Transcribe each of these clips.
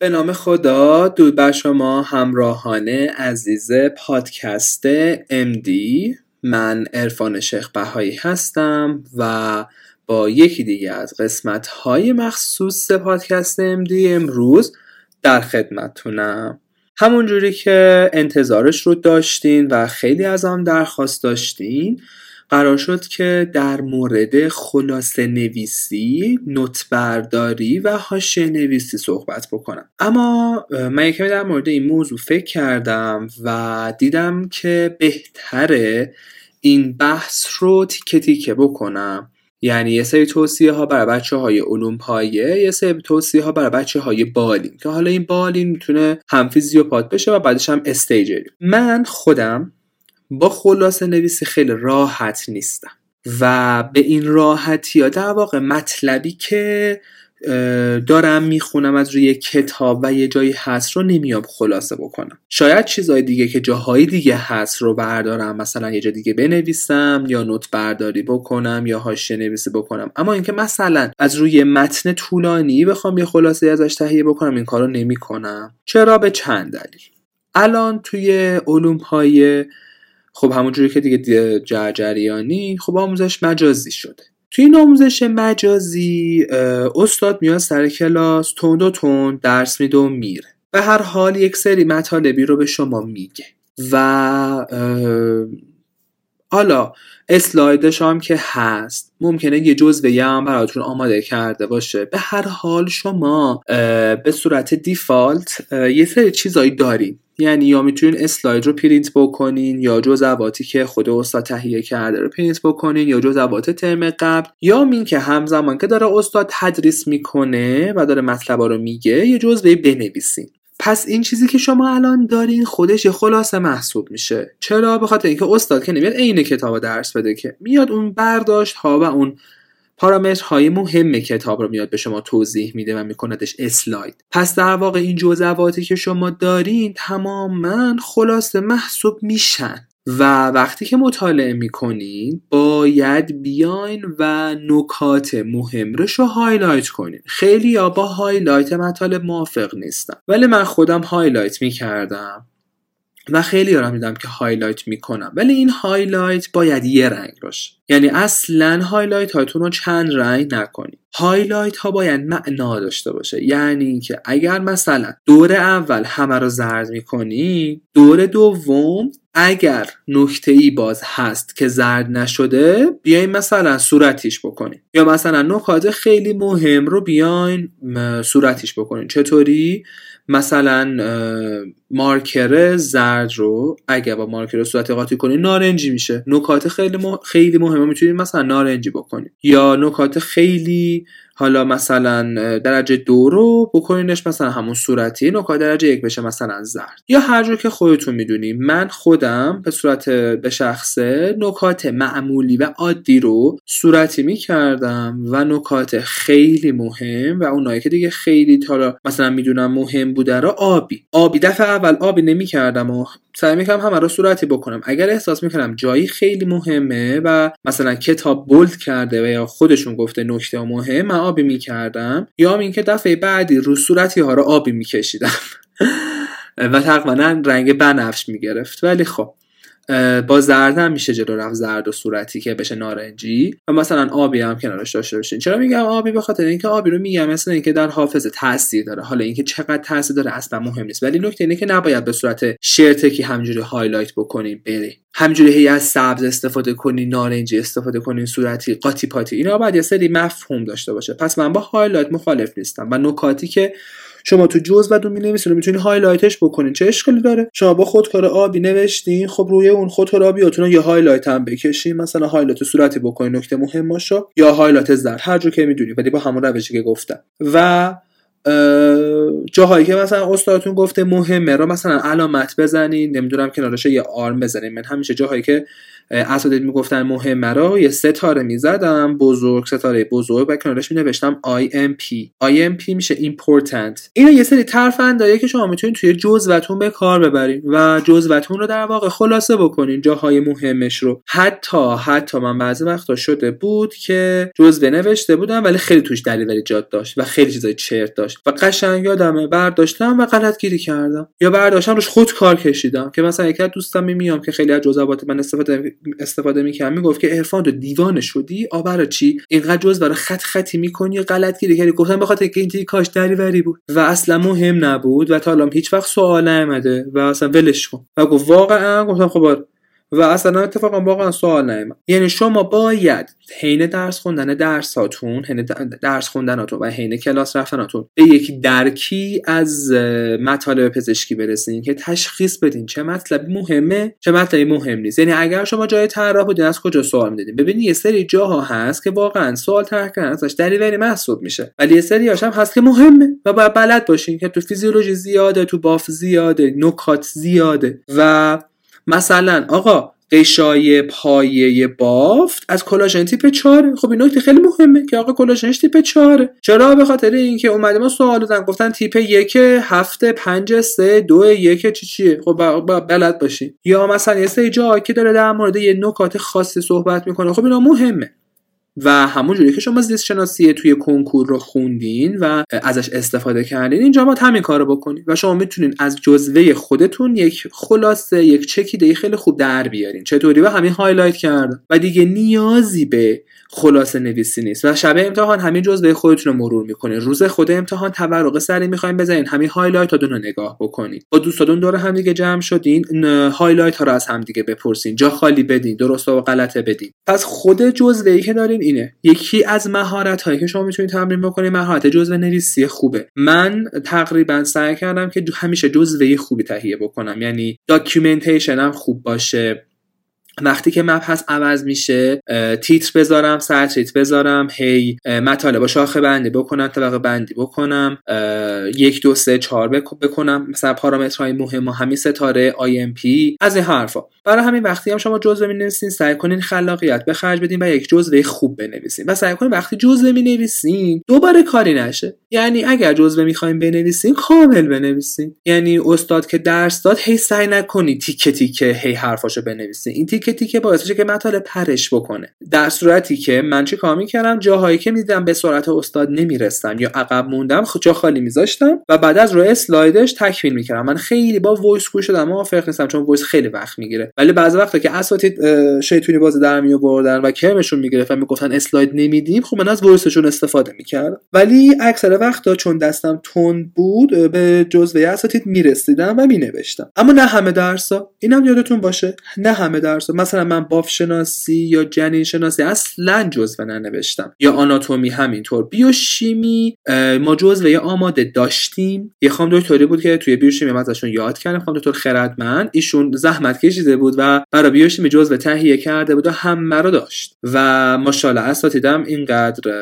به نام خدا دود بر شما همراهان عزیز پادکست MD من عرفان شیخ بهایی هستم و با یکی دیگه از قسمت های مخصوص پادکست MD امروز در خدمتتونم همون جوری که انتظارش رو داشتین و خیلی از آن درخواست داشتین قرار شد که در مورد خلاصه نویسی، نوت برداری و حاشیه نویسی صحبت بکنم. اما من یکمی در مورد این موضوع فکر کردم و دیدم که بهتره این بحث رو تیکه تیکه بکنم. یعنی یه سری توصیه ها برای بچه های علوم پایه یه سری توصیه ها برای بچه های بالین. که حالا این بالین می‌تونه هم فیزیوپات بشه و بعدش هم استیجری. من خودم با خلاصه نویسی خیلی راحت نیستم. و به این راحتی ها در واقع مطلبی که دارم می‌خونم از روی کتاب و یه جایی هست رو نمیام خلاصه بکنم. شاید چیزهای دیگه که جاهای دیگه هست رو بردارم مثلا یه جا دیگه بنویسم یا نوت برداری بکنم یا حاشیه نویسی بکنم. اما اینکه مثلا از روی متن طولانی بخوام یه خلاصه ازش تهیه بکنم این کارو نمی‌کنم. چرا؟ به چند دلیل. الان توی علوم های خب همونجوری که دیگه جرجریانی خب آموزش مجازی شده. توی این آموزش مجازی استاد میاد سر کلاس تند و تند درس میده و میره. به هر حال یک سری مطالبی رو به شما میگه. و حالا اسلایدش هم که هست ممکنه یه جزوه هم براتون آماده کرده باشه. به هر حال شما به صورت default یه سری چیزایی دارین. یعنی یا می‌تونین اسلاید رو پرینت بکنین یا جزواتی که خود استاد تهیه کرده رو پرینت بکنین یا جزوات ترم قبل یا همین که همزمان که داره استاد تدریس می‌کنه و داره مطلب رو میگه یه جزوه بنویسین. پس این چیزی که شما الان دارین خودش یه خلاصه محسوب میشه. چرا؟ به خاطر اینکه استاد که نمیاد عین کتاب درس بده که. میاد اون برداشت ها و اون پارامترهای مهم کتاب رو میاد به شما توضیح میده و میکندش اسلاید. پس در واقع این جزواتی که شما دارین تماما خلاصه محسوب میشن. و وقتی که مطالعه می‌کنین باید بیاین و نکات مهم رو highlight کنین. خیلیا با highlight مطالب موافق نیستم ولی من خودم highlight می‌کردم. و خیلی دارم دیدم که highlight می‌کنم. ولی این highlight باید یه رنگ باشه. یعنی اصلا highlight هاتون رو چند رنگ نکنید. highlight ها باید معنا داشته باشه. یعنی اینکه اگر مثلا دور اول همه رو زرد می‌کنی دور دوم اگر نکته ای باز هست که زرد نشده بیاین مثلا صورتیش بکنین یا مثلا نکات خیلی مهم رو بیاین صورتیش بکنین چطوری؟ مثلا مارکر زرد رو اگر با مارکر صورت قاطی کنی نارنجی میشه. نکات خیلی خیلی مهمه. می‌تونید مثلا نارنجی بکنید یا نکات خیلی حالا مثلا درجه دو رو بکنینش مثلا همون صورتی نکات درجه یک بشه مثلا زرد. یا هر جور که خودتون می‌دونی. من خودم به صورت به شخصه نکات معمولی و عادی رو صورتی می‌کردم و نکات خیلی مهم و اونایی که دیگه خیلی تا مثلا می‌دونم مهم بوده رو آبی. آبی دفعه اول آبی نمی‌کردم و سعی می‌کنم همه رو صورتی بکنم. اگر احساس می‌کنم جایی خیلی مهمه و مثلا کتاب bold کرده و یا خودشون گفته نکته مهم من آبی می‌کردم. یا اینکه دفعه بعدی رو صورتی ها رو آبی میکشیدم. و تقریبا رنگ بنفش می‌گرفت. ولی خب با زرد هم میشه جلو رفت زرد و صورتی که بشه نارنجی. و مثلا آبی هم کنارش داشته باشین. چرا میگم آبی؟ به خاطر اینکه آبی رو میگم مثلا اینکه در حافظه تاثیر داره. حالا اینکه چقدر تاثیر داره اصلا مهم نیست. ولی نکته اینه که نباید به صورت شرتکی همجوری highlight بکنیم بری همجوری هی از سبز استفاده کنی نارنجی استفاده کنی صورتی قاطی پاتی. اینا باید یه سری مفهوم داشته باشه. پس من با highlight مخالف نیستم. و نکاتی که شما تو جزوتون می نویسین می‌تونی highlight ش بکنین. چه اشکالی داره؟ شما با خودکار آبی نوشتین خب روی اون خودکار آبیاتون یه highlight هم بکشین. مثلا highlight صورتی بکنین نکته مهم باشه یا highlight زرد هر جو که می‌دونی ولی با همون روشی که گفتم. و جاهایی که مثلا استادتون گفته مهمه رو مثلا علامت بزنین. نمی‌دونم کنارش یه آرم بزنین. من همیشه جاهایی که اساتید می‌گفتن مهمه رو یه ستاره می‌زدم بزرگ ستاره بزرگ و کنارش مینوشتم IMP IMP میشه important. اینا یه سری ترفنداییه که شما می‌تونید توی جزوتون به کار ببرین و جزوتون رو در واقع خلاصه بکنین جاهای مهمش رو. حتی حتی من بعضی وقتا شده بود که جزوه نوشته بودم ولی خیلی توش دلیل ایجاد داشت و خیلی چیزای چرت داشت و قشنگ یادمه برداشتم و غلط گیری کردم. یا برداشتم روش خود کار کشیدم که مثلا یکی از دوستم میام که خیلی از جزوات من استفاده استفاده می‌کنم می‌گفت که عرفان تو دیوانه شدی؟ آ چی؟ اینقدر جزوه رو خط خطی می‌کنی غلط گیری کردی؟ گفتم بخاطر که این کاش دلیوری بود. و اصلا مهم نبود و تا الان هیچ وقت سوال نیومده و اصلا ولش کن. و گفت واقعا؟ گفتم خب آره. و اصلا اتفاقا واقعا سوال نیومد. یعنی شما باید حین درس خوندن درساتون حین درس خوندناتون و حین کلاس رفتناتون به یک درکی از مطالب پزشکی برسین که تشخیص بدین چه مطلب مهمه چه مطلبی مهم نیست. یعنی اگر شما جای طراح بودین از کجا سوال می‌دادین ببینید یه سری جاها هست که واقعا سوال طرح کردن ازش دلیوری محسوب میشه. ولی یه سری هم هست که مهمه و باید بلد باشین که تو فیزیولوژی زیاده تو باف زیاده نکات زیاده و مثلا آقا غشای پایه بافت از کلاژن تیپ 4 خب این نکته خیلی مهمه که آقا کلاژنش تیپ 4 چرا؟ به خاطر اینکه اومده ما سوال دادن گفتن تیپ 1 7 5 3 2 1 چی چیه؟ خب بلد باشین. یا مثلا یه سری جا که داره در مورد یه نکات خاصی صحبت می‌کنه. خب اینا مهمه. و همونجوری که شما زیست شناسی توی کنکور رو خوندین و ازش استفاده کردین اینجا ما همین کارو بکنین و شما می‌تونین از جزوه خودتون یک خلاصه یک چکیده خیلی خوب در بیارین. چطوری؟ و همین highlight کردم و دیگه نیازی به خلاصه نویسی نیست. و شب امتحان همین جزوه خودتون رو مرور می‌کنین. روز خود امتحان تورق سریع می‌خوایم بزنین. همین highlight ها رو نگاه بکنین. با دوستاتون دور هم دیگه جمع شدین. highlight ها رو از هم دیگه بپرسین. جا خالی بدین. درست و غلطه بدین. پس خود جزوه ای که دارین اینه. یکی از مهارت هایی که شما می‌تونید تمرین بکنید مهارت جزوه نویسی خوبه. من تقریبا سعی کردم که همیشه جزوه خوبی تهیه بکنم. یعنی documentation م خوب باشه. وقتی که هست عوض میشه تیتر بذارم سر تیتر بذارم هی مطالب شاخه بندی بکنم طبقه بندی بکنم یک دو سه چهار بکنم مثلا پارامترهای مهم و همین ستاره پی از این حرفا. برای همین وقتی هم شما جزوه می نویسین سعی کنین خلاقیت به خرج بدین و یک جزوه خوب بنویسین. و سعی کنین وقتی جزوه می نویسین دوباره کاری نشه. یعنی اگر جزوه می‌خوایم بنویسین کامل بنویسین. یعنی استاد که درس داد هی سعی نکنی تیکه تیکه هی حرفاشو بنویسین. این تیکه تیکه باعث میشه که مطالب پرش بکنه. در صورتی که من چه کار می‌کردم؟ جاهایی که می‌دیدم به سرعت استاد نمیرستم یا عقب موندم جا خالی میذاشتم و بعد از روی اسلایدش تکمیل می‌کردم. من خیلی با voice گوش دادنم موافق نیستم چون voice خیلی وقت می‌گیره. ولی بعضی وقتا که اساتید شیطونی باز در می آوردن و کرمشون می‌گرفت و می‌گفتن اسلاید نمیدیم خب من از voice شون استفاده می‌کردم. ولی اکثر وقتا چون دستم تند بود به جزوه اساتید می‌رسیدم و مینوشتم. اما نه همه درسا اینم یادتون باشه. نه همه درسا مثلا من بافت شناسی یا جنین شناسی اصلا جزوه ننوشتم. یا آناتومی همینطور. بیوشیمی ما جزوه آماده داشتیم. یه خام دکتری بود که توی بیوشیمی من ازشون یاد کردم خانم دکتر خردمند. ایشون زحمت کشیده بود و برای بیوشیمی جزوه تهیه کرده بود و همه رو داشت. و ماشاءالله اساتیدم اینقدر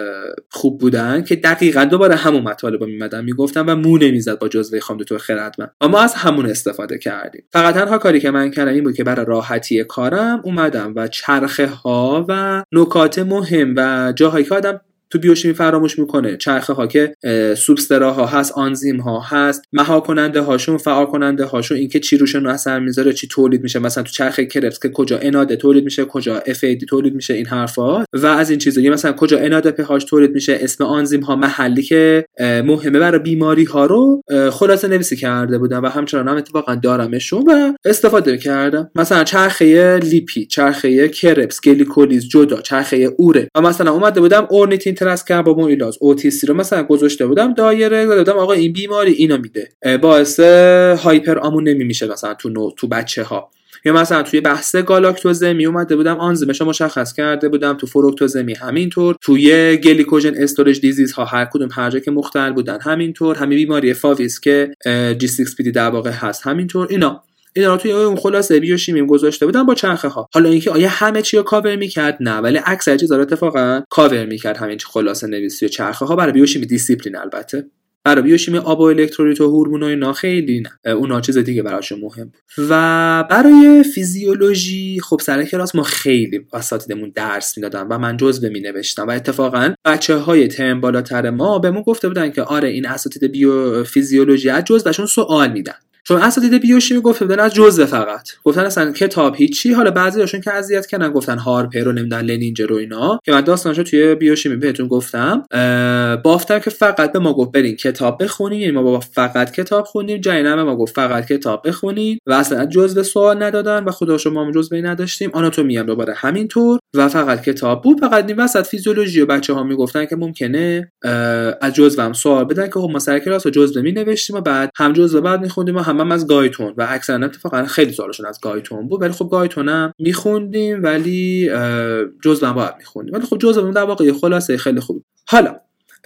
خوب بودن که دقیقا دوباره همون مطالب میمدن می‌گفتن و مو نمی‌زد با جزوه خانم دکتر خردمند. و ما از همون استفاده کردیم. فقط تنها کاری که من کردم این بود که برای راحتی کارم اومدم. و چرخه ها و نکات مهم و جاهایی که آدم تو بیوشیمی فراموش می‌کنه. چرخه ها که سوبسترا ها هست آنزیم ها هست مهار کننده هاشون فعال کننده هاشون اینکه چی روشون اثر می‌ذاره چی تولید میشه. مثلا تو چرخه کربس که کجا NADH تولید میشه کجا اف تولید میشه این حرفا. و از این چیزا مثلا کجا NADPH تولید میشه اسم آنزیم ها محلی که مهمه برای بیماری ها رو خلاصه نویسی کرده بودم و همچنان هم اتفاقا دارمشون و استفاده کردم. مثلا چرخه لیپی چرخه کربس گلیکولیز جدا چرخه اوره. و مثلا اومده بودم ornithine transcarbamylase OTC رو مثلا گذاشته بودم دایره دادم آقا این بیماری اینو میده. باعث hyperammonemia میشه مثلا تو نو تو بچه ها یا مثلا توی بحث گالاکتوزمی اومده بودم آنزیمش مشخص کرده بودم تو فروکتوزمی همینطور توی glycogen storage disease ها هر کدوم هر جا که مختل بودن همینطور همین بیماری فاویسم که G6PD در واقع هست همینطور اینا. اینا توی اون خلاصه بیوشیمیم گذاشته بودن با چرخه ها حالا اینکه آیا همه چی رو کاور می‌کرد؟ نه ولی اکثر چیزا رو اتفاقا کاور می‌کرد همین خلاصه نویسی و چرخه ها برای بیوشیمی دیسیپلین البته. برای بیوشیمی آب و الکترولیت و هورمون و اینا خیلی نه. اونا چیز دیگه براشون مهم و برای فیزیولوژی خب سر کلاس ما خیلی اساتیدمون درس می‌دادن و من جزوه می نوشتم و اتفاقا بچه های ترم بالاتر ما بهمون گفته بودن که آره این اساتید بیو فیزیولوژی از جزوهشون سوال میدن. چون اساتید بیوشیمی گفته بودن از جزء فقط. گفتن اصلا کتاب هیچی. حالا بعضی هاشون که اذیت کردن گفتن هارپر رو نمیدن لنینجر رو اینا. که من داستانشو توی بیوشیمی بهتون گفتم. بافتم که فقط به ما گفت برین کتاب بخونین. یعنی ما با فقط کتاب خوندیم. جینم ما گفت فقط کتاب بخونین. و اصلا جزء سوال ندادن و خدا شما ما جزء نداشتیم. آناتومی هم دوباره همینطور. و فقط کتاب بود. فقط نیم وسط فیزیولوژی و بچه ها می‌گفتن که ممکنه از جزء هم سوال بدن که خب ما سر کلاس جزء می نوشتیم و بعد هم جزء بعد میخوندیم و هم, هم از گایتون و اکثرا اتفاقا خیلی سوالشون از گایتون بود ولی خب گایتون هم میخوندیم ولی جزء هم باید میخوندیم. ولی خب جزء در واقع خلاصه خیلی خوب. حالا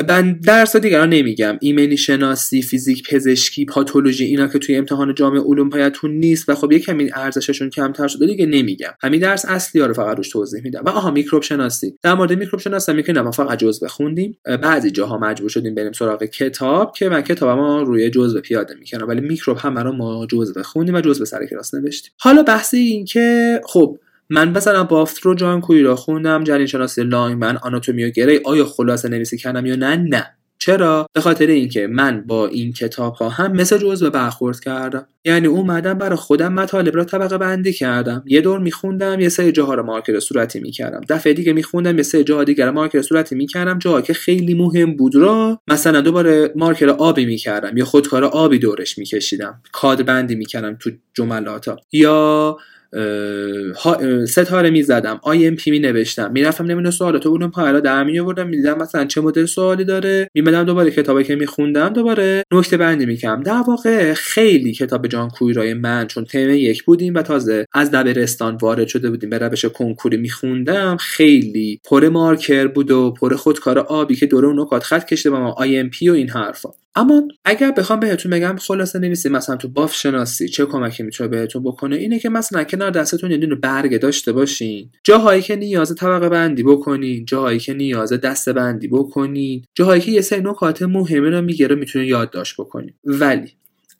من درس دیگران نمیگم. ایمنی شناسی فیزیک پزشکی پاتولوژی اینا که توی امتحان جامعه علوم پایتون نیست و خب یکم ارزششون کمتر شده دیگه نمیگم. همین درس اصلی ها رو فقط روش توضیح میدم. و آها میکروب شناسی. در مورد میکروب شناسی میگم ما فقط جزء بخوندیم. بعضی جاها مجبور شدیم بریم سراغ کتاب که من کتاب ما روی جزء پیاده می‌کنم ولی میکروب هم برای ما جزء بخوندیم و جزء سر کلاس نوشتیم. حالا بحث این که خب من مثلا بافت رو جان کوی را خوندم جنین شناسی من آناتومی و گری. آیا خلاصه نویسی کردم یا نه؟ نه. چرا؟ به خاطر اینکه من با این کتاب ها هم مثل جزء برخورد کردم. یعنی اومدم برای خودم مطالب را طبقه بندی کردم. یه دور میخوندم یه سری جاها رو مارکر صورتی می‌کردم. دفعه دیگه میخوندم یه سری جاها دیگر مارکر صورتی می‌کردم. جاها که خیلی مهم بود را مثلا دوباره مارکر آبی می‌کردم یا خودکار آبی دورش میکشیدم. کاد بندی می‌کردم تو جملاتا یا ستاره می‌زدم. IMP می نوشتم می‌رفتم نمی‌دونم سوالات اون فایلا در می آوردم می‌دیدم مثلا چه مدل سوالی داره. میمدم دوباره کتابی که میخوندم. دوباره نکته بندی می‌کردم. در واقع خیلی کتاب جان کوئیرای من چون تم یک بودیم و تازه از دبیرستان وارد شده بودیم به روش کنکوری میخوندم خیلی پر مارکر بود و پر خودکار آبی که اون نکات خط کشیده با ما IMP و این حرفا. اما اگر بخوام بهتون بگم خلاصه نویسی مثلا تو بافت شناسی چه کمکی می‌تونه بهتون بکنه اینه که مثلا کنار دستتون یه دونه برگ داشته باشین. جاهایی که نیاز طبقه بندی بکنین جاهایی که نیاز دسته بندی بکنین جاهایی که یه سری نکات مهمه رو می‌گیره می‌تونه یادداشت بکنین. ولی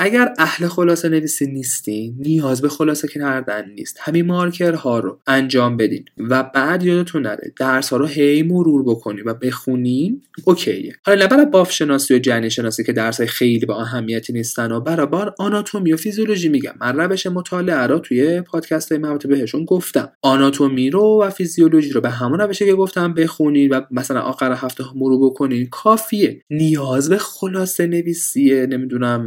اگر اهل خلاصه نویسی نیستین نیاز به خلاصه کردن نیست. همین مارکرها رو انجام بدین و بعد یادتون نره درس ها رو هی مرور بکنین و بخونین اوکیه. حالا برای باف شناسی و جنین شناسی که درس های خیلی با اهمیتی نیستن و برابر آناتومی و فیزیولوژی میگم. من روش مطالعه رو توی پادکست های مربوط بهشون گفتم. آناتومی رو و فیزیولوژی رو به همون روشی که گفتم بخونین و مثلا آخر هفته مرور بکنین کافیه. نیاز به خلاصه نویسیه نمی‌دونم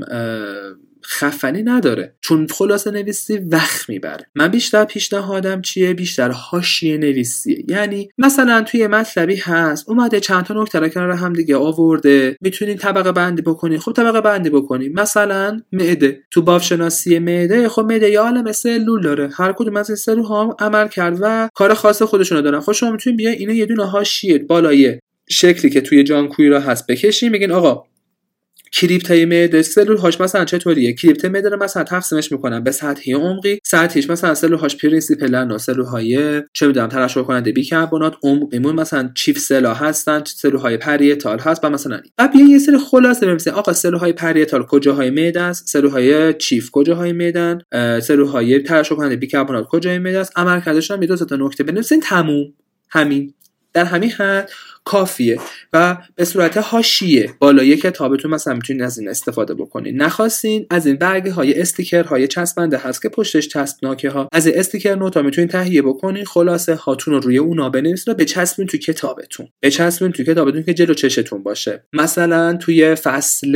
خفنی نداره. چون خلاصه نویسی وقت می‌بره. من بیشتر پیشنهادم چیه؟ بیشتر حاشیه نویسیه. یعنی مثلا توی مطلبی هست اومده چند تا نکته کنار هم دیگه آورده. می‌تونین طبقه بندی بکنین خب طبقه بندی بکنین مثلا معده. تو باف شناسی معده خب معده یه عالم سلول داره. هر کدوم از سلول ها عمل کرد و کار خاص خودشونو دارن. خب شما می‌تونین بیاین اینا یه دونه حاشیه بالای شکلی که توی جان کویرا هست بکشین میگین آقا کریپتای معده سلول هاش مثلا چطوریه؟ کریپت معده رو مثلا تقسیمش می‌کنن به سطحی عمقی سطحیش مثلا سلول هاش principal ن و سلول های چه می‌دونم ترشح کننده بیکربنات عمقیمون مثلا chief cell ا هستن سلول های parietal هست و مثلا بعد یه سری خلاصه بنویسین آقا سلول های parietal کجاهای معده است سلول های chief کجاهای معده‌ن سلول های ترشح کننده بیکربنات کجای معده است عملکردش هم یه دو تا نکته بنویسین. تموم. همین. در همین حد کافیه و به صورت حاشیه بالای کتابتون مثلا می‌تونید از این استفاده بکنید نخواستین از این برگه های sticker های چسبنده هست که پشتش چسبناکه ها از sticker note ا می‌تونید تهیه بکنید خلاصه هاتون رو روی اونا بنویسید و بچسبین تو کتابتون. بچسبین تو کتابتون که جلو چشتون باشه. مثلا توی فصل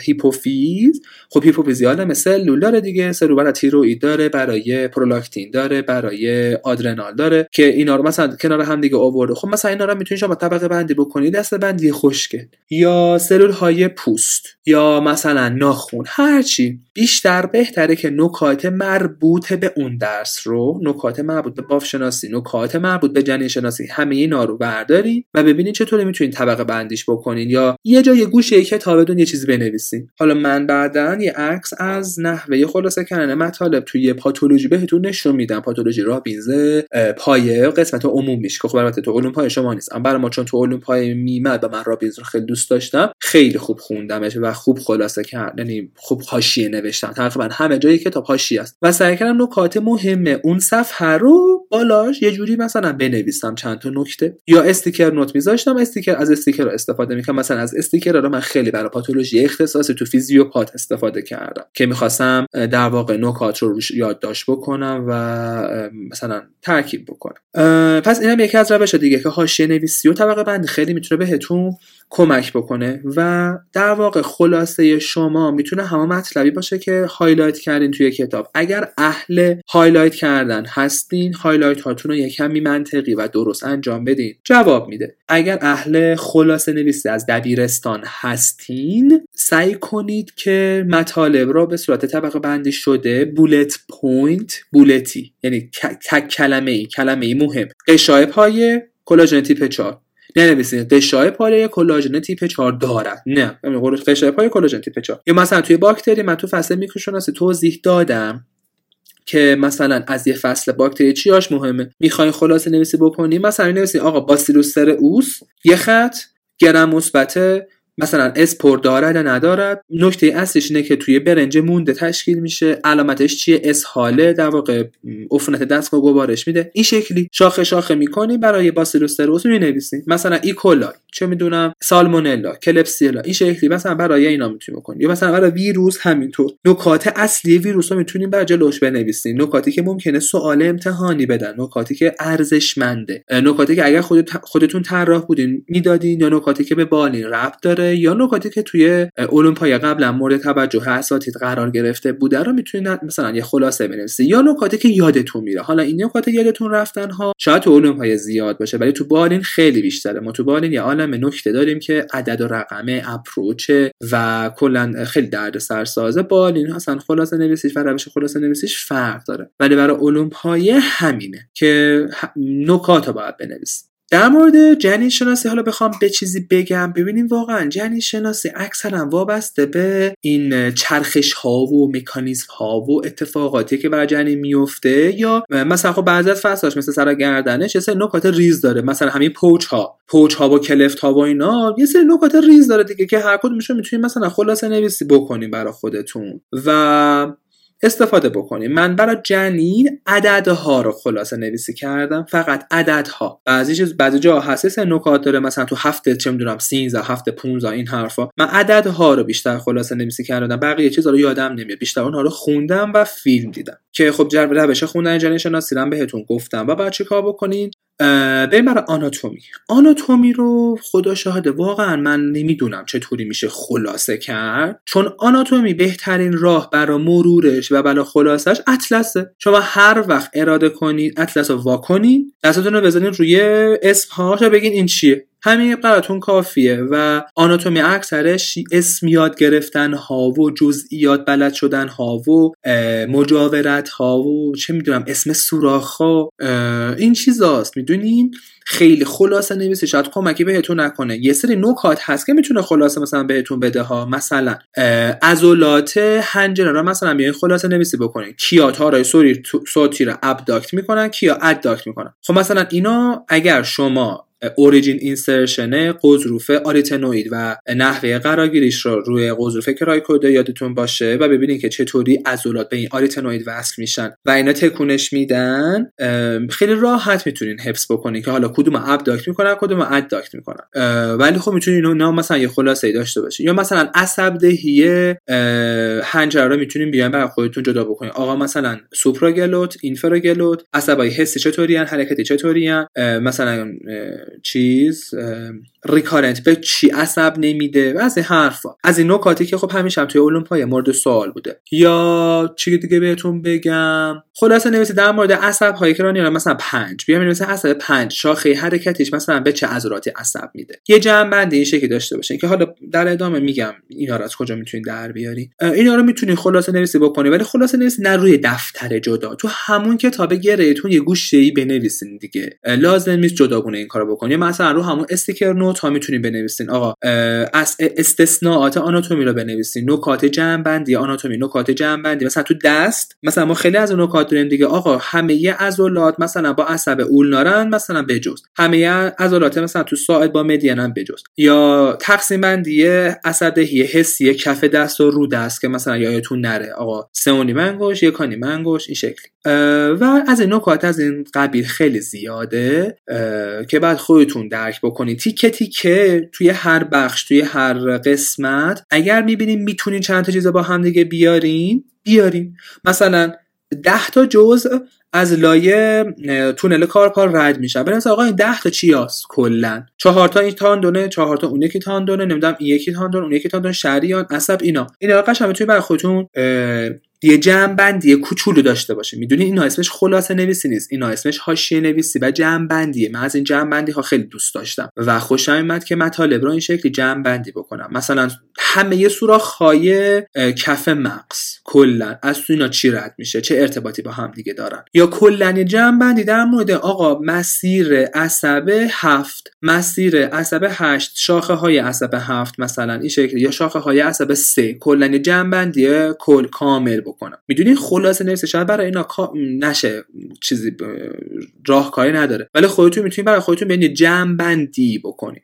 هیپوفیز خب هیپوفیز یادم سلول داره دیگه. سلول برای تیروئید داره برای پرولاکتین داره برای آدرنال داره که اینا رو مثلا کنار هم دیگه آورده. خب مثلا اینا رو می‌تونید شما طبقه بندی بکنید دسته بندی خوشگل یا سلول های پوست یا مثلا ناخون هرچی بیشتر بهتره که نکات مربوط به اون درس رو نکات مربوط به باف شناسی نکات مربوط به جنین شناسی همه اینا رو بردارین و ببینید چطوری می‌تونید طبقه بندیش بکنین یا یه جای گوشه کتابتون یه چیزی بنویسین حالا من بعدا یه عکس از نحوه خلاصه کردن مطالب توی پاتولوژی بهتون نشون میدم. پاتولوژی رابینز پایه قسمت عمومیش. که خب البته تو علوم پای شما نیست اما برای ما چون تو المپای میمد و من رابینز رو خیلی دوست داشتم خیلی خوب خوندمش و خوب خلاصه کرد. یعنی خوب حاشیه نوشتم. تقریبا همه جای کتاب حاشیه است. و سعی کردم نکات مهمه. اون صفحه رو بالاش یه جوری مثلا بنویسم چند تا نکته. یا sticker note میذاشتم. sticker از sticker رو استفاده می‌کنم مثلا از sticker رو من خیلی برای پاتولوژی اختصاصی تو فیزیوپات استفاده کردم. که می‌خواستم در واقع نکات رو روش یادداشت بکنم و مثلا ترکیب بکنم. پس اینم یکی از روش دیگه که حاشیه نویسی و طبقه بندی خیلی می‌تونه بهتون کمک بکنه و در واقع خلاصه شما می‌تونه همه مطلبی باشه که highlight کردین توی کتاب. اگر اهل highlight کردن هستین highlight هاتون رو یکمی منطقی و درست انجام بدین. جواب میده. اگر اهل خلاصه نویسی از دبیرستان هستین سعی کنید که مطالب را به صورت طبقه بندی شده bullet point bullet ی یعنی تک کلمه ای کلمه ای مهم. غشای پایه کلاژن تیپ 4 ننویسید غشای پایه کلاژن تیپ 4 دارد نه. غشای پایه کلاژن تیپ 4 یا مثلا توی باکتری من تو فصل میکروب شناسی توضیح دادم که مثلا از یه فصل باکتری چیاش مهمه. می‌خواین خلاصه نویسی بکنیم مثلا نویسید آقا باسیلوس سرئوس یه خط گرم مثبت مثلا اسپور دارد یا ندارد نکته اصلیش اینه که توی برنج مونده تشکیل میشه. علامتش چیه؟ اسهاله در واقع عفونت دستگاه گوارش میده. این شکلی شاخه شاخه می‌کنی برای باسیلوستروس می‌نویسی. مثلا ایکولای چه می‌دونم؟ سالمونلا کلپسیلا این شکلی. مثلا برای اینا می‌تونی بکنی. یا مثلا برای ویروس همینطور. نکات اصلی ویروس رو می‌تونیم بر جلوش بنویسیم نکاتی که ممکنه سوال امتحانی بدن. نکاتی که ارزشمنده. نکاتی که اگر خودتون طراح بودین می‌دادین یا نکاتی که به بالین ربط داره. یا نکاتی که توی المپیا قبلا مورد توجه اساتید قرار گرفته بوده رو می‌تونید مثلا یه خلاصه بنویسید. یا نکاتی که یادتون میره. حالا این نکات یادتون رفتن ها شاید تو المپیا زیاد باشه ولی تو بالین خیلی بیشتره. ما تو بالین یه عالم نکته داریم که عدد و رقمه اپروچه و کلا خیلی درد سرسازه بالین اصلا خلاصه نویسیش و روش خلاصه نویسیش فرق داره. ولی برای المپای همینه که نکات رو باید بنویسید. در مورد جنین شناسی حالا بخوام به چیزی بگم. ببینیم واقعا جنین شناسی اکثرا وابسته به این چرخش ها و مکانیزم ها و اتفاقاتی که برای جنین میفته یا مثلا خب بعضی از فصلاش مثل سر گردنه چه سری نکات ریز داره. مثلا همین پوچ ها پوچ ها و کلفت ها و اینا یه سری نکات ریز داره دیگه که هر کدومش رو می‌تونید مثلا خلاصه نویسی بکنیم برای خودتون. و استفاده بکنیم. من برای جنین عددها رو خلاصه نویسی کردم. فقط عددها. بعضی چیز بعضی جا هست نکات داره. مثلا تو هفته چه می‌دونم 13 هفته 15 این حرفا. من عددها رو بیشتر خلاصه نویسی کردم. بقیه چیزا رو یادم نمیاد. بیشتر اونها رو خوندم و فیلم دیدم. که خب جرب روش خوندن جنین شناسی بهتون گفتم. و بعد کار بکنین؟ بریم برای آناتومی. آناتومی رو خدا شاهده واقعا من نمی‌دونم چطوری میشه خلاصه کرد. چون آناتومی بهترین راه برای مرورش و برای خلاصش اطلسه. شما هر وقت اراده کنید اطلس رو واکنید دستتون رو بزنید روی اسم هاش بگین این چیه. همین براتون کافیه و آناتومی اکثرش اسم یاد گرفتن ها و جزئیات بلد شدن ها و مجاورت ها و چه می‌دونم اسم سوراخ ها این چیزاست می‌دونین؟ خیلی خلاصه نویسی شاید کمکی بهتون نکنه. یه سری نکات هست که می‌تونه خلاصه مثلا بهتون بده ها. مثلا عضلات هنجره را مثلا بیاین خلاصه نویسی بکنین. کیا تارای صوتی را abduct می‌کنن کیا adduct می‌کنن. خب مثلا اینا اگر شما origin insertion غضروف آریتنوید و نحوه قرارگیریش رو روی غضروف cricoid ا یادتون باشه و ببینید که چطوری عضلات به این آریتنوید وصل میشن. و اینا تکونش میدن. خیلی راحت می‌تونین حفظ بکنین که حالا کدوم abduct می‌کنن کدوم adduct می‌کنن. ولی خب می‌تونین اینا مثلا یه خلاصه ای داشته باشین. یا مثلا عصب دهی هنجره رو می‌تونین بیان برای خودتون جدا بکنین. آقا مثلا سوپراگلوت اینفراگلوت عصبای حسی چطوری حرکتی چطوری مثلا چیز ریکارنت به چی عصب نمیده؟ و از این حرفا. از این نکاتی که خب همیشه هم توی المپای مورد سوال بوده. یا چی دیگه بهتون بگم؟ خلاصه نویسید در مورد عصب هایی که مثلا پنج. بیام مثلا عصب پنج. شاخه حرکتیش مثلا به چه عضلاتی عصب میده. یه جمع بندی این شکلی داشته باشه که حالا در ادامه میگم اینا رو از کجا می‌تونید در بیاری اینا رو می‌تونید خلاصه نویسی بکنی ولی خلاصه نویسی نه روی دفتر جدا. تو همون کتاب گرهتون یه گوشه ای بنویسین دیگه. لازم نیست جداگونه این کارو بکنی مثلا رو همون استیکر نوت ها می‌تونید بنویسین. آقا از استثناءات آناتومی رو بنویسین. نکات جمع بندی آناتومی نکات جمع بندی مثلا تو دست مثلا ما خیلی از نکات داریم دیگه. آقا همه عضلات مثلا با عصب اولنارن مثلا بجز همه عضلات مثلا تو ساعد با مدینن بجز یا تقسیم بندی عصب دهی حسی کف دست و رو دست که مثلا یادتون نره. آقا سه و انگوش یک این شکلی. و از نکات از این قبیل خیلی زیاده که بعد خودتون درک بکنید. تیکه تیکه توی هر بخش توی هر قسمت اگر می‌بینین می‌تونین چند تا چیز با هم دیگه بیارین بیارین. مثلا ده تا جزء از لایه تونل کارپار رد میشن. بریم آقا این 10 تا چی هست کلا؟ چهار تا این تاندونه چهار تا اون یکی تاندونه نمی‌دونم این یکی تاندون اون یکی تاندون شریان عصب اینا. اینا قشنگ می‌تونید برای خودتون یه جمع بندی کوچولو داشته باشه. می‌دونی اینا اسمش خلاصه نویسی نیست. اینا اسمش حاشیه نویسی و جمع بندیه من از این جمع بندی ها خیلی دوست داشتم. و خوشم اومد که مطالب رو این شکلی جمع بندی بکنم. مثلا همه سوراخ های کف مغز. کلا. از تو اینا چی رد میشه؟ چه ارتباطی با هم دیگه دارن؟ یا کلا جمع بندی در مورد آقا مسیر عصب هفت مسیر عصب هشت شاخه های عصب هفت مثلا این شکلی یا شاخه های عصب سه. کلا جمع بندی کل کامل بکنم. می‌دونی خلاصه نویسه شاید برای اینا نشه چیزی راهکاری نداره. ولی خودتون می‌تونید برای خودتون به جمع بندی بکنید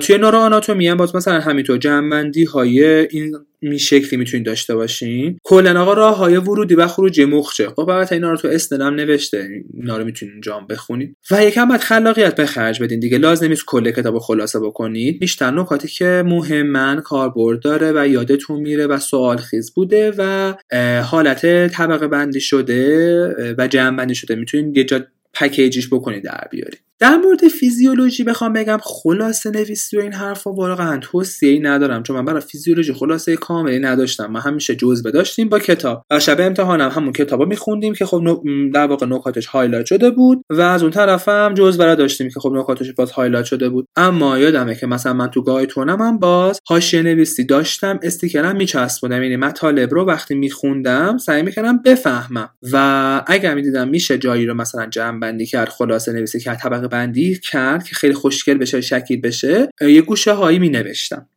توی نورو آناتومی هم باز مثلا همینطور جمعبندی های این می شکلی می‌تونید داشته باشین. کلا آقا راه های ورودی و خروجی مخچه خب البته اینا رو تو استنم نوشته. اینا رو می‌تونید اونجا بخونید. و یکم باید خلاقیت به خرج بدین دیگه. لازم نیست کل کتاب خلاصه بکنید. بیشتر نکاتی که مهمن کاربرد داره و یادتون میره و سوال خیز بوده و حالت طبقه بندی شده و جمع بندی شده. می‌تونید یه جا پکیجش بکنید در بیارید. در مورد فیزیولوژی بخوام بگم خلاصه نویسی و این حرفا واقعا توصیه ندارم چون من برای فیزیولوژی خلاصه کاملی نداشتم. ما همیشه جزوه داشتیم با کتاب. و شب امتحانم همون کتابا میخوندیم که خب در واقع نکاتش highlight شده بود و از اون طرفم جزوه برای داشتیم که خب نکاتش باز highlight شده بود. اما یادمه که مثلا من تو گایتونم هم باز حاشیه نویسی داشتم استیکرم میچسبوندم. یعنی مطالب رو وقتی میخوندم سعی می‌کردم بفهمم. و اگر می‌دیدم میشه جایی رو مثلا جمع بندی کرد خلاصه نویسی کرد طبقه بندی کرد که خیلی خوشگل بشه شکیل بشه یه گوشه هایی می نوشتم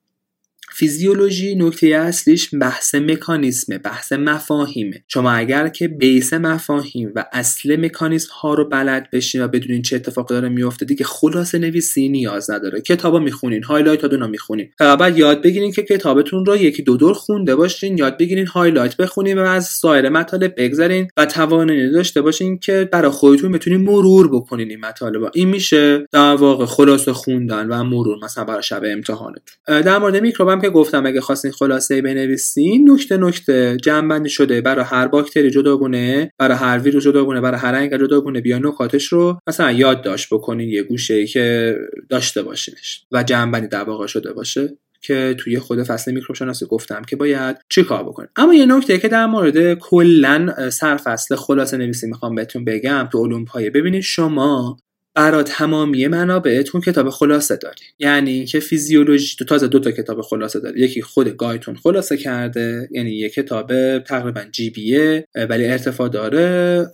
فیزیولوژی نکته اصلیش بحث مکانیسمه بحث مفاهیمه. شما اگر که base مفاهیم و اصل مکانیسم ها رو بلد بشین و بدونین چه اتفاقی داره میفته دیگه خلاصه نویسی نیاز نداره. کتابا می‌خونین highlight ها می‌خونین. فقط یاد بگیرین که کتابتون رو یکی دو دور خونده باشین یاد بگیرین highlight بخونین و از سایر مطالب بگذارین و توانایی داشته باشین که برای خودتون بتونین مرور بکنین این مطالب. این میشه در واقع خلاصه خوندن و مرور مثلا برای شب امتحانتون. در مورد میکروبم که گفتم اگه خواستین خلاصه بنویسین نکته نکته. جمع شده برای هر باکتری جداگونه برای هر ویروس جداگونه برای هر رنگ جداگونه. بیا نکاتش رو مثلا یادداشت بکنین یه گوشه که داشته باشینش. و جمع در واقع شده باشه که توی خود فصل میکروب شناسی گفتم که باید چی کار بکنیم اما یه نکته که در مورد کلا سرفصل خلاصه نویسی می‌خوام بهتون بگم تو علوم پایه ببینید شما برا تمامی منابعتون کتاب خلاصه داری یعنی اینکه فیزیولوژی تو تازه دو تا کتاب خلاصه داری یکی خود گایتون خلاصه کرده یعنی یک کتاب تقریبا جی بیه ولی ارتفاع داره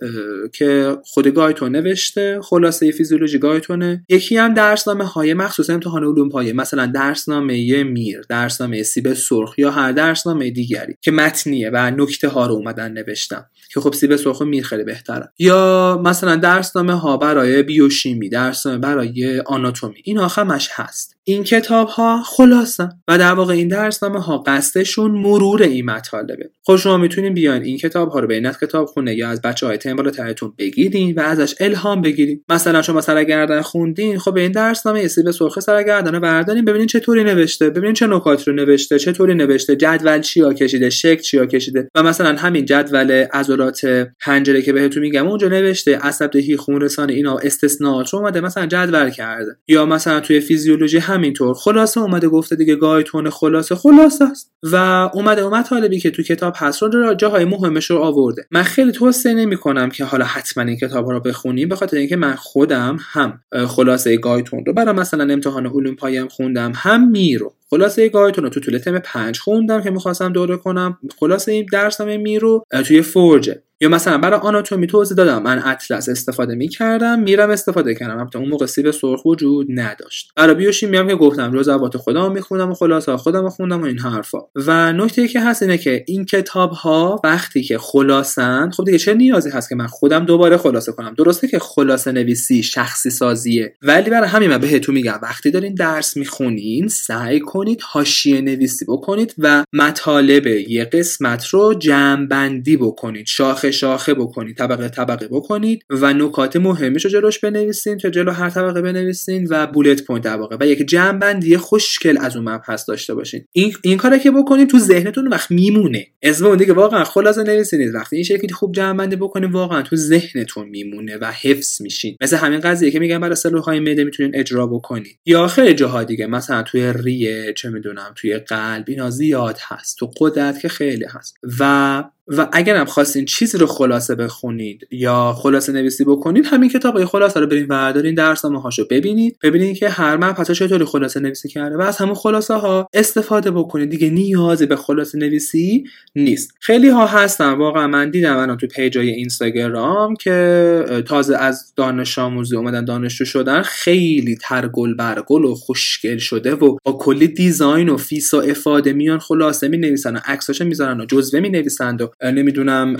که خود گایتون نوشته خلاصه فیزیولوژی گایتونه. یکی هم درسنامه های مخصوص امتحان علوم پایه مثلا درسنامه میر درسنامه سیب سرخ یا هر درسنامه دیگری که متنیه و نکته ها رو اومدن نوشتم که خب سیب سرخ میر خیلی بهتره. یا مثلا درسنامه ها برای بیوشیمی درسنامه برای آناتومی. اینا همش هست. این کتاب ها خلاصن و در واقع این درسنامه ها قصدشون مرور این مطالبه. خب شما می‌تونین بیاین این کتاب ها رو به کتاب خونه یا از بچه های تیم ترتون بگیرین و ازش الهام بگیرین. مثلا شما سرگردن خوندین خب به این درسنامه سیب سرخ سرگردن رو بردارین ببینین چطوری نوشته ببینین چه نکات رو نوشته چطوری نوشته جدول چیا کشیده شکل چیا کشیده و مثلا همین جدول عضلات حنجره که بهتون میگم اونجا نوشته عصب دهی خون رسانه اینا استثناءات اومده مثلا جدول کرده. یا مثلا توی فیزیولوژی همینطور. خلاصه اومده گفته دیگه گایتون خلاصه خلاصه است. و اومده اومد طالبی که تو کتاب هست رو جاهای مهمش رو آورده. من خیلی توصیه نمی کنم که حالا حتما این کتاب ها رو بخونیم به خاطر اینکه من خودم هم خلاصه گایتون رو برای مثلا امتحان علوم پایم خوندم هم میرو خلاصه گایتون رو تو طول تم پنج خوندم که می‌خواستم دوره کنم. خلاصه این درسنامه میرو توی فورجه یا مثلا برای آناتومی توضیح دادم من اطلس استفاده می‌کردم میرم استفاده کردم. البته اون موقع سیب سرخ وجود نداشت. برای بیوشیمی که گفتم جزوات خودم میخوندم و خلاصه خودم خوندم و این حرفا. و نکته که هست اینه که این کتاب ها وقتی که خلاصن خب دیگه چه نیازی هست که من خودم دوباره خلاصه کنم؟ درسته که خلاصه نویسی شخصی سازیه ولی برای همین من بهتون میگم وقتی دارین درس می‌خونین سعی کنید حاشیه نویسی بکنید و مطالب یه قسمت رو جمع بندی بکنید شاخه شاخه بکنید طبقه طبقه بکنید و نکات مهمش رو جلوش بنویسین تا جلو هر طبقه بنویسین و bullet point در واقع. و یک جمع بندی خوشگل از اون مبحث داشته باشین. این این کاری که بکنید تو ذهنتون خوب میمونه. اسم دیگه واقعا خلاصه نویسید وقتی این شکلی خوب جمع بندی بکنید واقعا تو ذهنتون میمونه و حفظ میشین. مثل همین قضیه که میگن برای سلولهای معده می‌تونین اجرا بکنید یا خیلی جاها دیگه مثلا توی ریه چه می‌دونم توی قلب اینا زیاد هست. تو غدد که خیلی هست. و و اگر هم خواستین چیزی رو خلاصه بخونید یا خلاصه نویسی بکنید همین کتاب خلاصه رو برین بردارین درسنامه هاشو ببینید. ببینید که هر مبحث چطوری خلاصه نویسی کرده و از همون خلاصه ها استفاده بکنید. دیگه نیازی به خلاصه نویسی نیست. خیلی ها هستن واقعا من دیدم الان تو page ای اینستاگرام که تازه از دانش آموزی اومدن دانشجو شدن خیلی ترگل برگل و خوشگل شده و با کلی design و فیس و افاده میان خلاصه می نویسن و عکساشو می‌ذارن و جزوه می نویسند و نمی‌دونم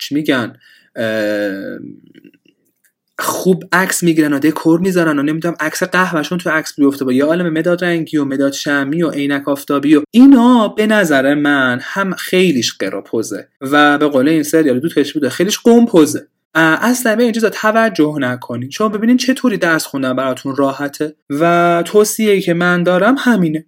چی میگن؟ خوب عکس می‌گیرن و دکور می‌ذارن و نمی‌دونم عکس قهوهشون تو عکس بیفته با یه عالم مداد رنگی و مداد شمی و عینک آفتابی و اینا به نظر من هم خیلیش قراپوزه و به قول این سریال دو بوده خیلیش قمپوزه اصلا به این چیزا توجه نکنید شما ببینید چطوری درس خوندن براتون راحته و توصیه که من دارم همینه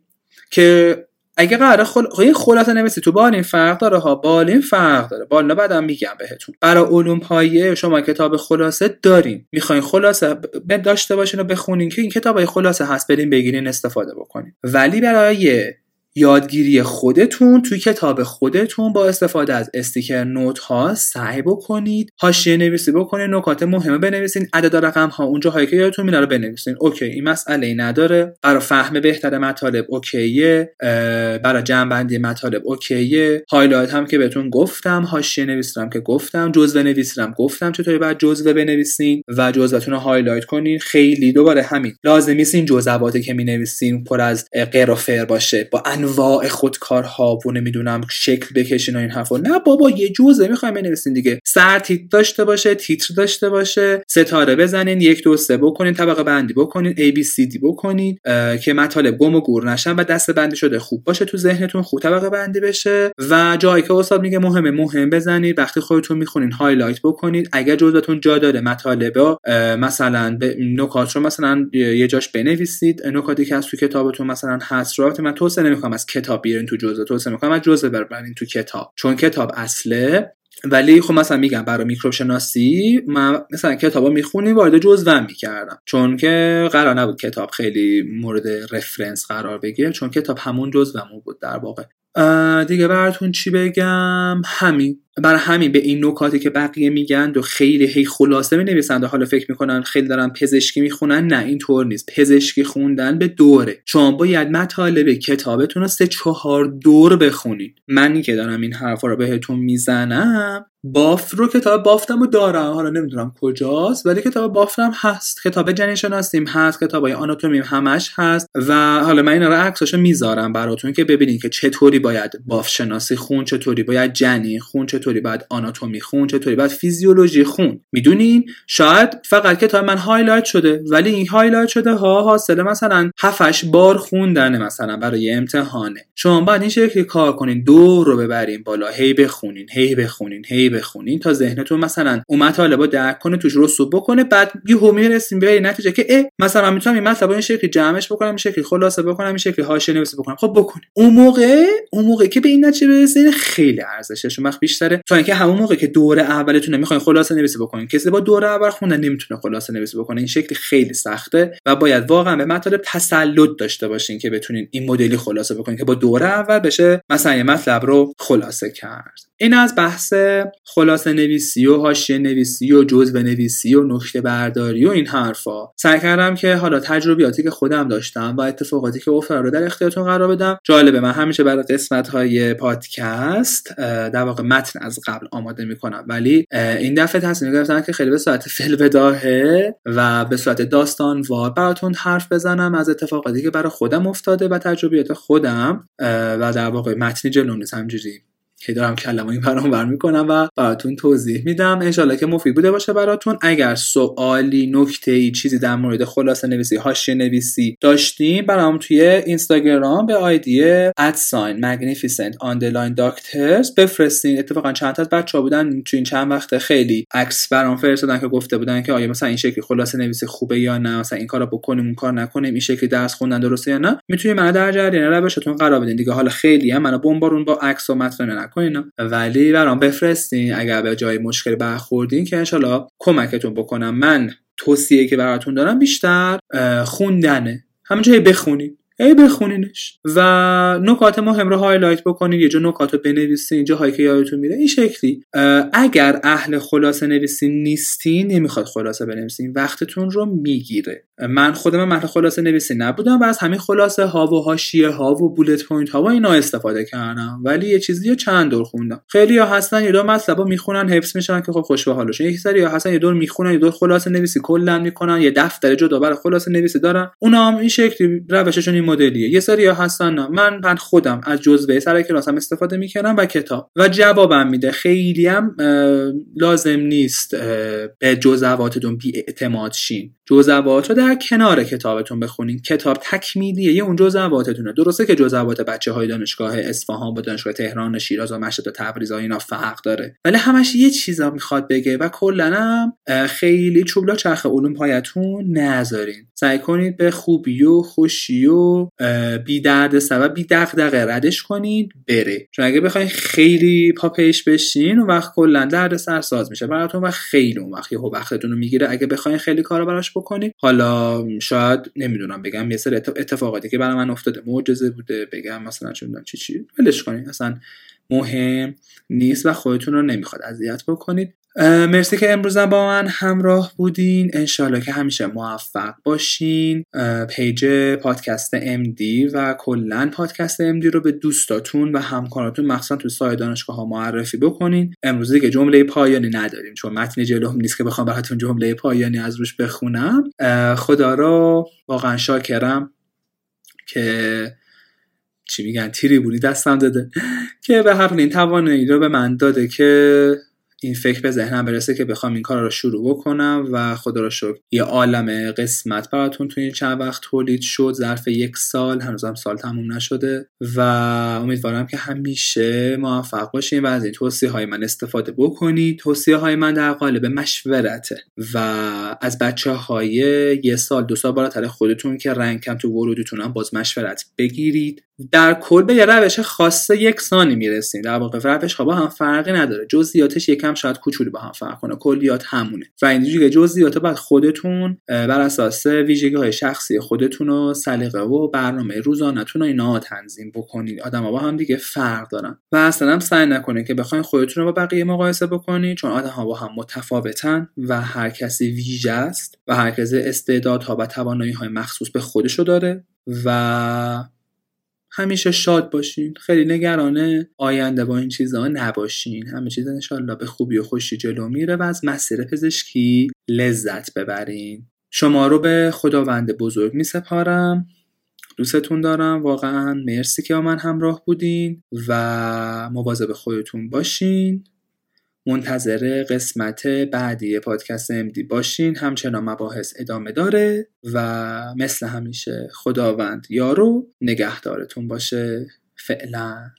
که اگه قرار خل... خب خلاصه نویسی تو بالین فرق داره ها. بالین فرق داره. بالا بعدم میگم بهتون. برای علوم پایه شما کتاب خلاصه دارین. می‌خواین خلاصه داشته باشین و بخونین که این کتاب خلاصه هست. برین بگیرین استفاده بکنین. ولی برای یادگیری خودتون توی کتاب خودتون با استفاده از استیکر نوت ها سعی بکنید حاشیه نویسی بکنید نکات مهمه بنویسین عدد رقم ها اونجا هایی که یادتون میاد رو بنویسین. اوکی این مسئله ای نداره. برای فهم بهتر مطالب اوکیه. برای جمع بندی مطالب okay ه. highlight هم که بهتون گفتم حاشیه نویسیدم که گفتم جزوه نویسیدم گفتم چطوری بعد جزوه بنویسین و جزوهتون رو highlight کنین. خیلی دوباره همین. لازم نیست این جزواتی که می نویسین پر از قر و فر باشه با انواع خودکارها و نمی‌دونم شکل بکشین و این حرفا. نه بابا یه جزوه می‌خوایم بنویسین دیگه. سر تیتر داشته باشه تیتر داشته باشه ستاره بزنین یک دو سه بکنین طبقه بندی بکنین A B C D بکنین که مطالب گم و گور نشن و دسته بندی شده خوب باشه تو ذهنتون خوب طبقه بندی بشه و جایی که استاد میگه مهمه مهم بزنید. وقتی خودتون می‌خونین highlight بکنید. اگر جزوتون جا داره مطالب مثلا نکات رو مثلا یه جاش بنویسید. نکاتی که از تو کتابتون مثلا هست رو من نمی‌کنم. از کتاب بیارین تو جزوه توصیه می‌کنم از جزوه برین تو کتاب. چون کتاب اصله ولی خب مثلا میگم برای میکروب شناسی من مثلا کتابا می‌خونی وارد جزوه می‌کردم. چون که قرار نبود کتاب خیلی مورد reference قرار بگیره چون کتاب همون جزوهمون بود در واقع. دیگه براتون چی بگم؟ همین. برای همین به این نکاتی که بقیه میگن و خیلی هی خلاصه می نویسند و حالا فکر می‌کنن خیلی دارن پزشکی می‌خونن نه اینطور نیست. پزشکی خوندن به دوره. شما باید مطالب کتابتون رو سه چهار دور بخونید. منی که دارم این حرفا رو بهتون می‌زنم بافت رو کتاب بافتم رو دارم. حالا نمی‌دونم کجاست ولی کتاب بافتم هست. کتاب جنین شناسیم هست کتاب های آناتومیم همش هست. و حالا من اینا رو عکساشو می‌ذارم براتون که ببینید که چطوری باید بافت شناسی خون چطوری باید جنین خون چطوری باید آناتومی خون چطوری باید فیزیولوژی خون. می‌دونین؟ شاید فقط کتاب من highlight شده ولی این highlight شده ها حاصل مثلا 7 بار خوندن مثلا برای امتحانه. شما باید این شکلی کار کنین دور رو ببرین بالا هی بخونین هی بخونین هی بخونین تا ذهنتون مثلا اون مطالب درک کنه توش رسوب بکنه بعد یهو می‌رسیم به نتیجه که اه مثلا می‌تونم این مطلب این شکلی جمعش بکنم این شکلی خلاصه بکنم این شکلی حاشیه نویسی بکنم. خب بکن اون موقع اون موقع که به این نتیجه برسین خیلی ارزشش وقت بیشتره تا اینکه همون موقع که دوره اولتون نمی‌خواین خلاصه نویسی بکنین. کسی با دوره اول خوندن نمی‌تونه خلاصه نویسی بکنه. این شکلی خیلی سخته و باید واقعا به مطالب تسلط داشته باشین که بتونین این مدلی خلاصه بکنین که با دوره اول بشه مثلا یه مطلب رو خلاصه کرد. این از بحث خلاصه نویسی و حاشیه نویسی و جزء نویسی و نکته برداری و این حرفا. سعی کردم که حالا تجربیاتی که خودم داشتم و اتفاقاتی که افتاد رو در اختیارتون قرار بدم جالبه من همیشه برای قسمت های پادکست در واقع متن از قبل آماده می‌کنم. ولی این دفعه تصمیم گرفتم که خیلی به صورت فل بداهه و به صورت داستان وار براتون حرف بزنم از اتفاقاتی که برای خودم افتاده و تجربیات خودم و در واقع متنی جلو نیست. همجوری. که دارم کلمه این برام بر می‌کنم و براتون توضیح میدم. انشالله که مفید بوده باشه براتون. اگر سوالی نکته ای چیزی در مورد خلاصه نویسی هاشی نویسی داشتیم برام توی اینستاگرام به آیدی ادساین magnificent underline doctors بفرستین. اتفاقا چند تا از بچه‌ها بودن تو این چند وقت خیلی عکس برام فرستادن که گفته بودن که آیا مثلا این شکلی خلاصه نویسی خوبه یا نه مثلا این کارو بکنیم اون کار نکنیم این شکلی درس خوندن درسته یا نه. می‌تونید منو در جریان روشتون قرار بدین. دیگه حالا خیلی هم منو بمبارون با عکس و متن نکنین ولی برام بفرستین. اگر به جای مشکل برخوردین که انشالله کمکتون بکنم. من توصیه که براتون دارم بیشتر خوندنه. همه جایی بخونید ای بخونینش. و نکات مهم رو highlight بکنید یه جا نکات رو بنویسین جاهایی که یادتون میره. این شکلی. اگر اهل خلاصه نویسی نیستین نمی‌خواد خلاصه بنویسین وقتتون رو می‌گیره. من خودم اهل خلاصه نویسی نبودم و از همین خلاصه ها و حاشیه ها و bullet point ها و اینا استفاده کردم. ولی یه چیزی رو چند دور خوندم. خیلی ها هستن یه دور مطلبا می‌خونن حفظ میشن که خب خوش به حالشون یک سری ها هستن یه دور می‌خونن یه دور خلاصه نویسی کلا می‌کنن یه دفتر جدا برای خلاصه نویسی دارن. اونا هم این شکلی روششون مدلیه. یه سری هستن. من من خودم از جزوه سر کلاسم استفاده می‌کنم و کتاب. و جوابم میده. خیلی هم لازم نیست به جزواتتون بی اعتماد شین. جزوات رو در کنار کتابتون بخونین. کتاب تکمیلیه. یه اون جزواتتونه. درسته که جزوات بچه های دانشگاه اصفهان با دانشگاه تهران و شیراز و مشهد و تبریز اینا فرق داره. ولی همش یه چیزا می‌خواد بگه و کلا خیلی چوبلا چرخ علوم پایتون نذارین. سعی کنید به خوبی و خوشی و بی درد سبب بی دغدغه ردش کنید بره. چون اگه بخواید خیلی پاپیش بشین و وقت کلا درد سرساز میشه. براتون و خیلی اون وقت یهو وقتتون رو می‌گیره. اگه بخواید خیلی کارا براش بکنید حالا شاید نمی‌دونم بگم یه سری اتفاقاتی که برای من افتاده. معجزه بوده بگم مثلا چه چی چی. ولش کنید. اصلا مهم نیست و خودتون رو نمی‌خواد اذیت بکنید. مرسی که امروز با من همراه بودین. انشالله که همیشه موفق باشین. پیج پادکست MD و کلا پادکست MD رو به دوستاتون و همکاراتون مخصوصا تو سایه دانشگاه ها معرفی بکنین. امروز دیگه جمله پایانی نداریم چون متن جلوم نیست که بخوام براتون جمله پایانی از روش بخونم. خدا رو واقعا شاکرم که چی میگن تیری بودی دستم داده که به هر این توانایی رو به من داده که این فکر به ذهنم برسه که بخوام این کار رو شروع بکنم و خدا رو شکر یه عالم قسمت براتون تو این چند وقت تولید شد. ظرف یک سال هنوزم سال تموم نشده و امیدوارم که همیشه موفق باشین و از این توصیه های من استفاده بکنید. توصیه های من در قالب مشورته و از بچه های یه سال دو سال بالاتر خودتون که رنگ کم تو ورودتون هم باز مشورت بگیرید. در کل به یه روش خاصه یکسانی می‌رسین در واقع روش ها با هم فرقی نداره. جزئیاتش یکم شاید کوچولی با هم فرق کنه. کلیات همونه. و اینجوری جزئیات بعد خودتون بر اساس ویژگی های شخصی خودتون و سلیقه و برنامه روزانهتون و اینا تنظیم بکنید. آدم ها با هم دیگه فرق دارن. و اصلا سعی نکنید که بخواین خودتون رو با بقیه مقایسه بکنید چون آدم ها با هم متفاوتن و هر کسی ویژه است و هر کسی استعدادها و توانایی های مخصوص به خودشو داره و همیشه شاد باشین. خیلی نگرانه آینده با این چیزها نباشین. همه چیز انشالله به خوبی و خوشی جلو میره و از مسیر پزشکی لذت ببرین. شما رو به خداوند بزرگ می سپارم دوستتون دارم. واقعا مرسی که با من همراه بودین و مواظب خودتون باشین. منتظر قسمت بعدی پادکست امدی باشین. همچنان مباحث ادامه داره و مثل همیشه خداوند یارو نگهدارتون باشه. فعلا.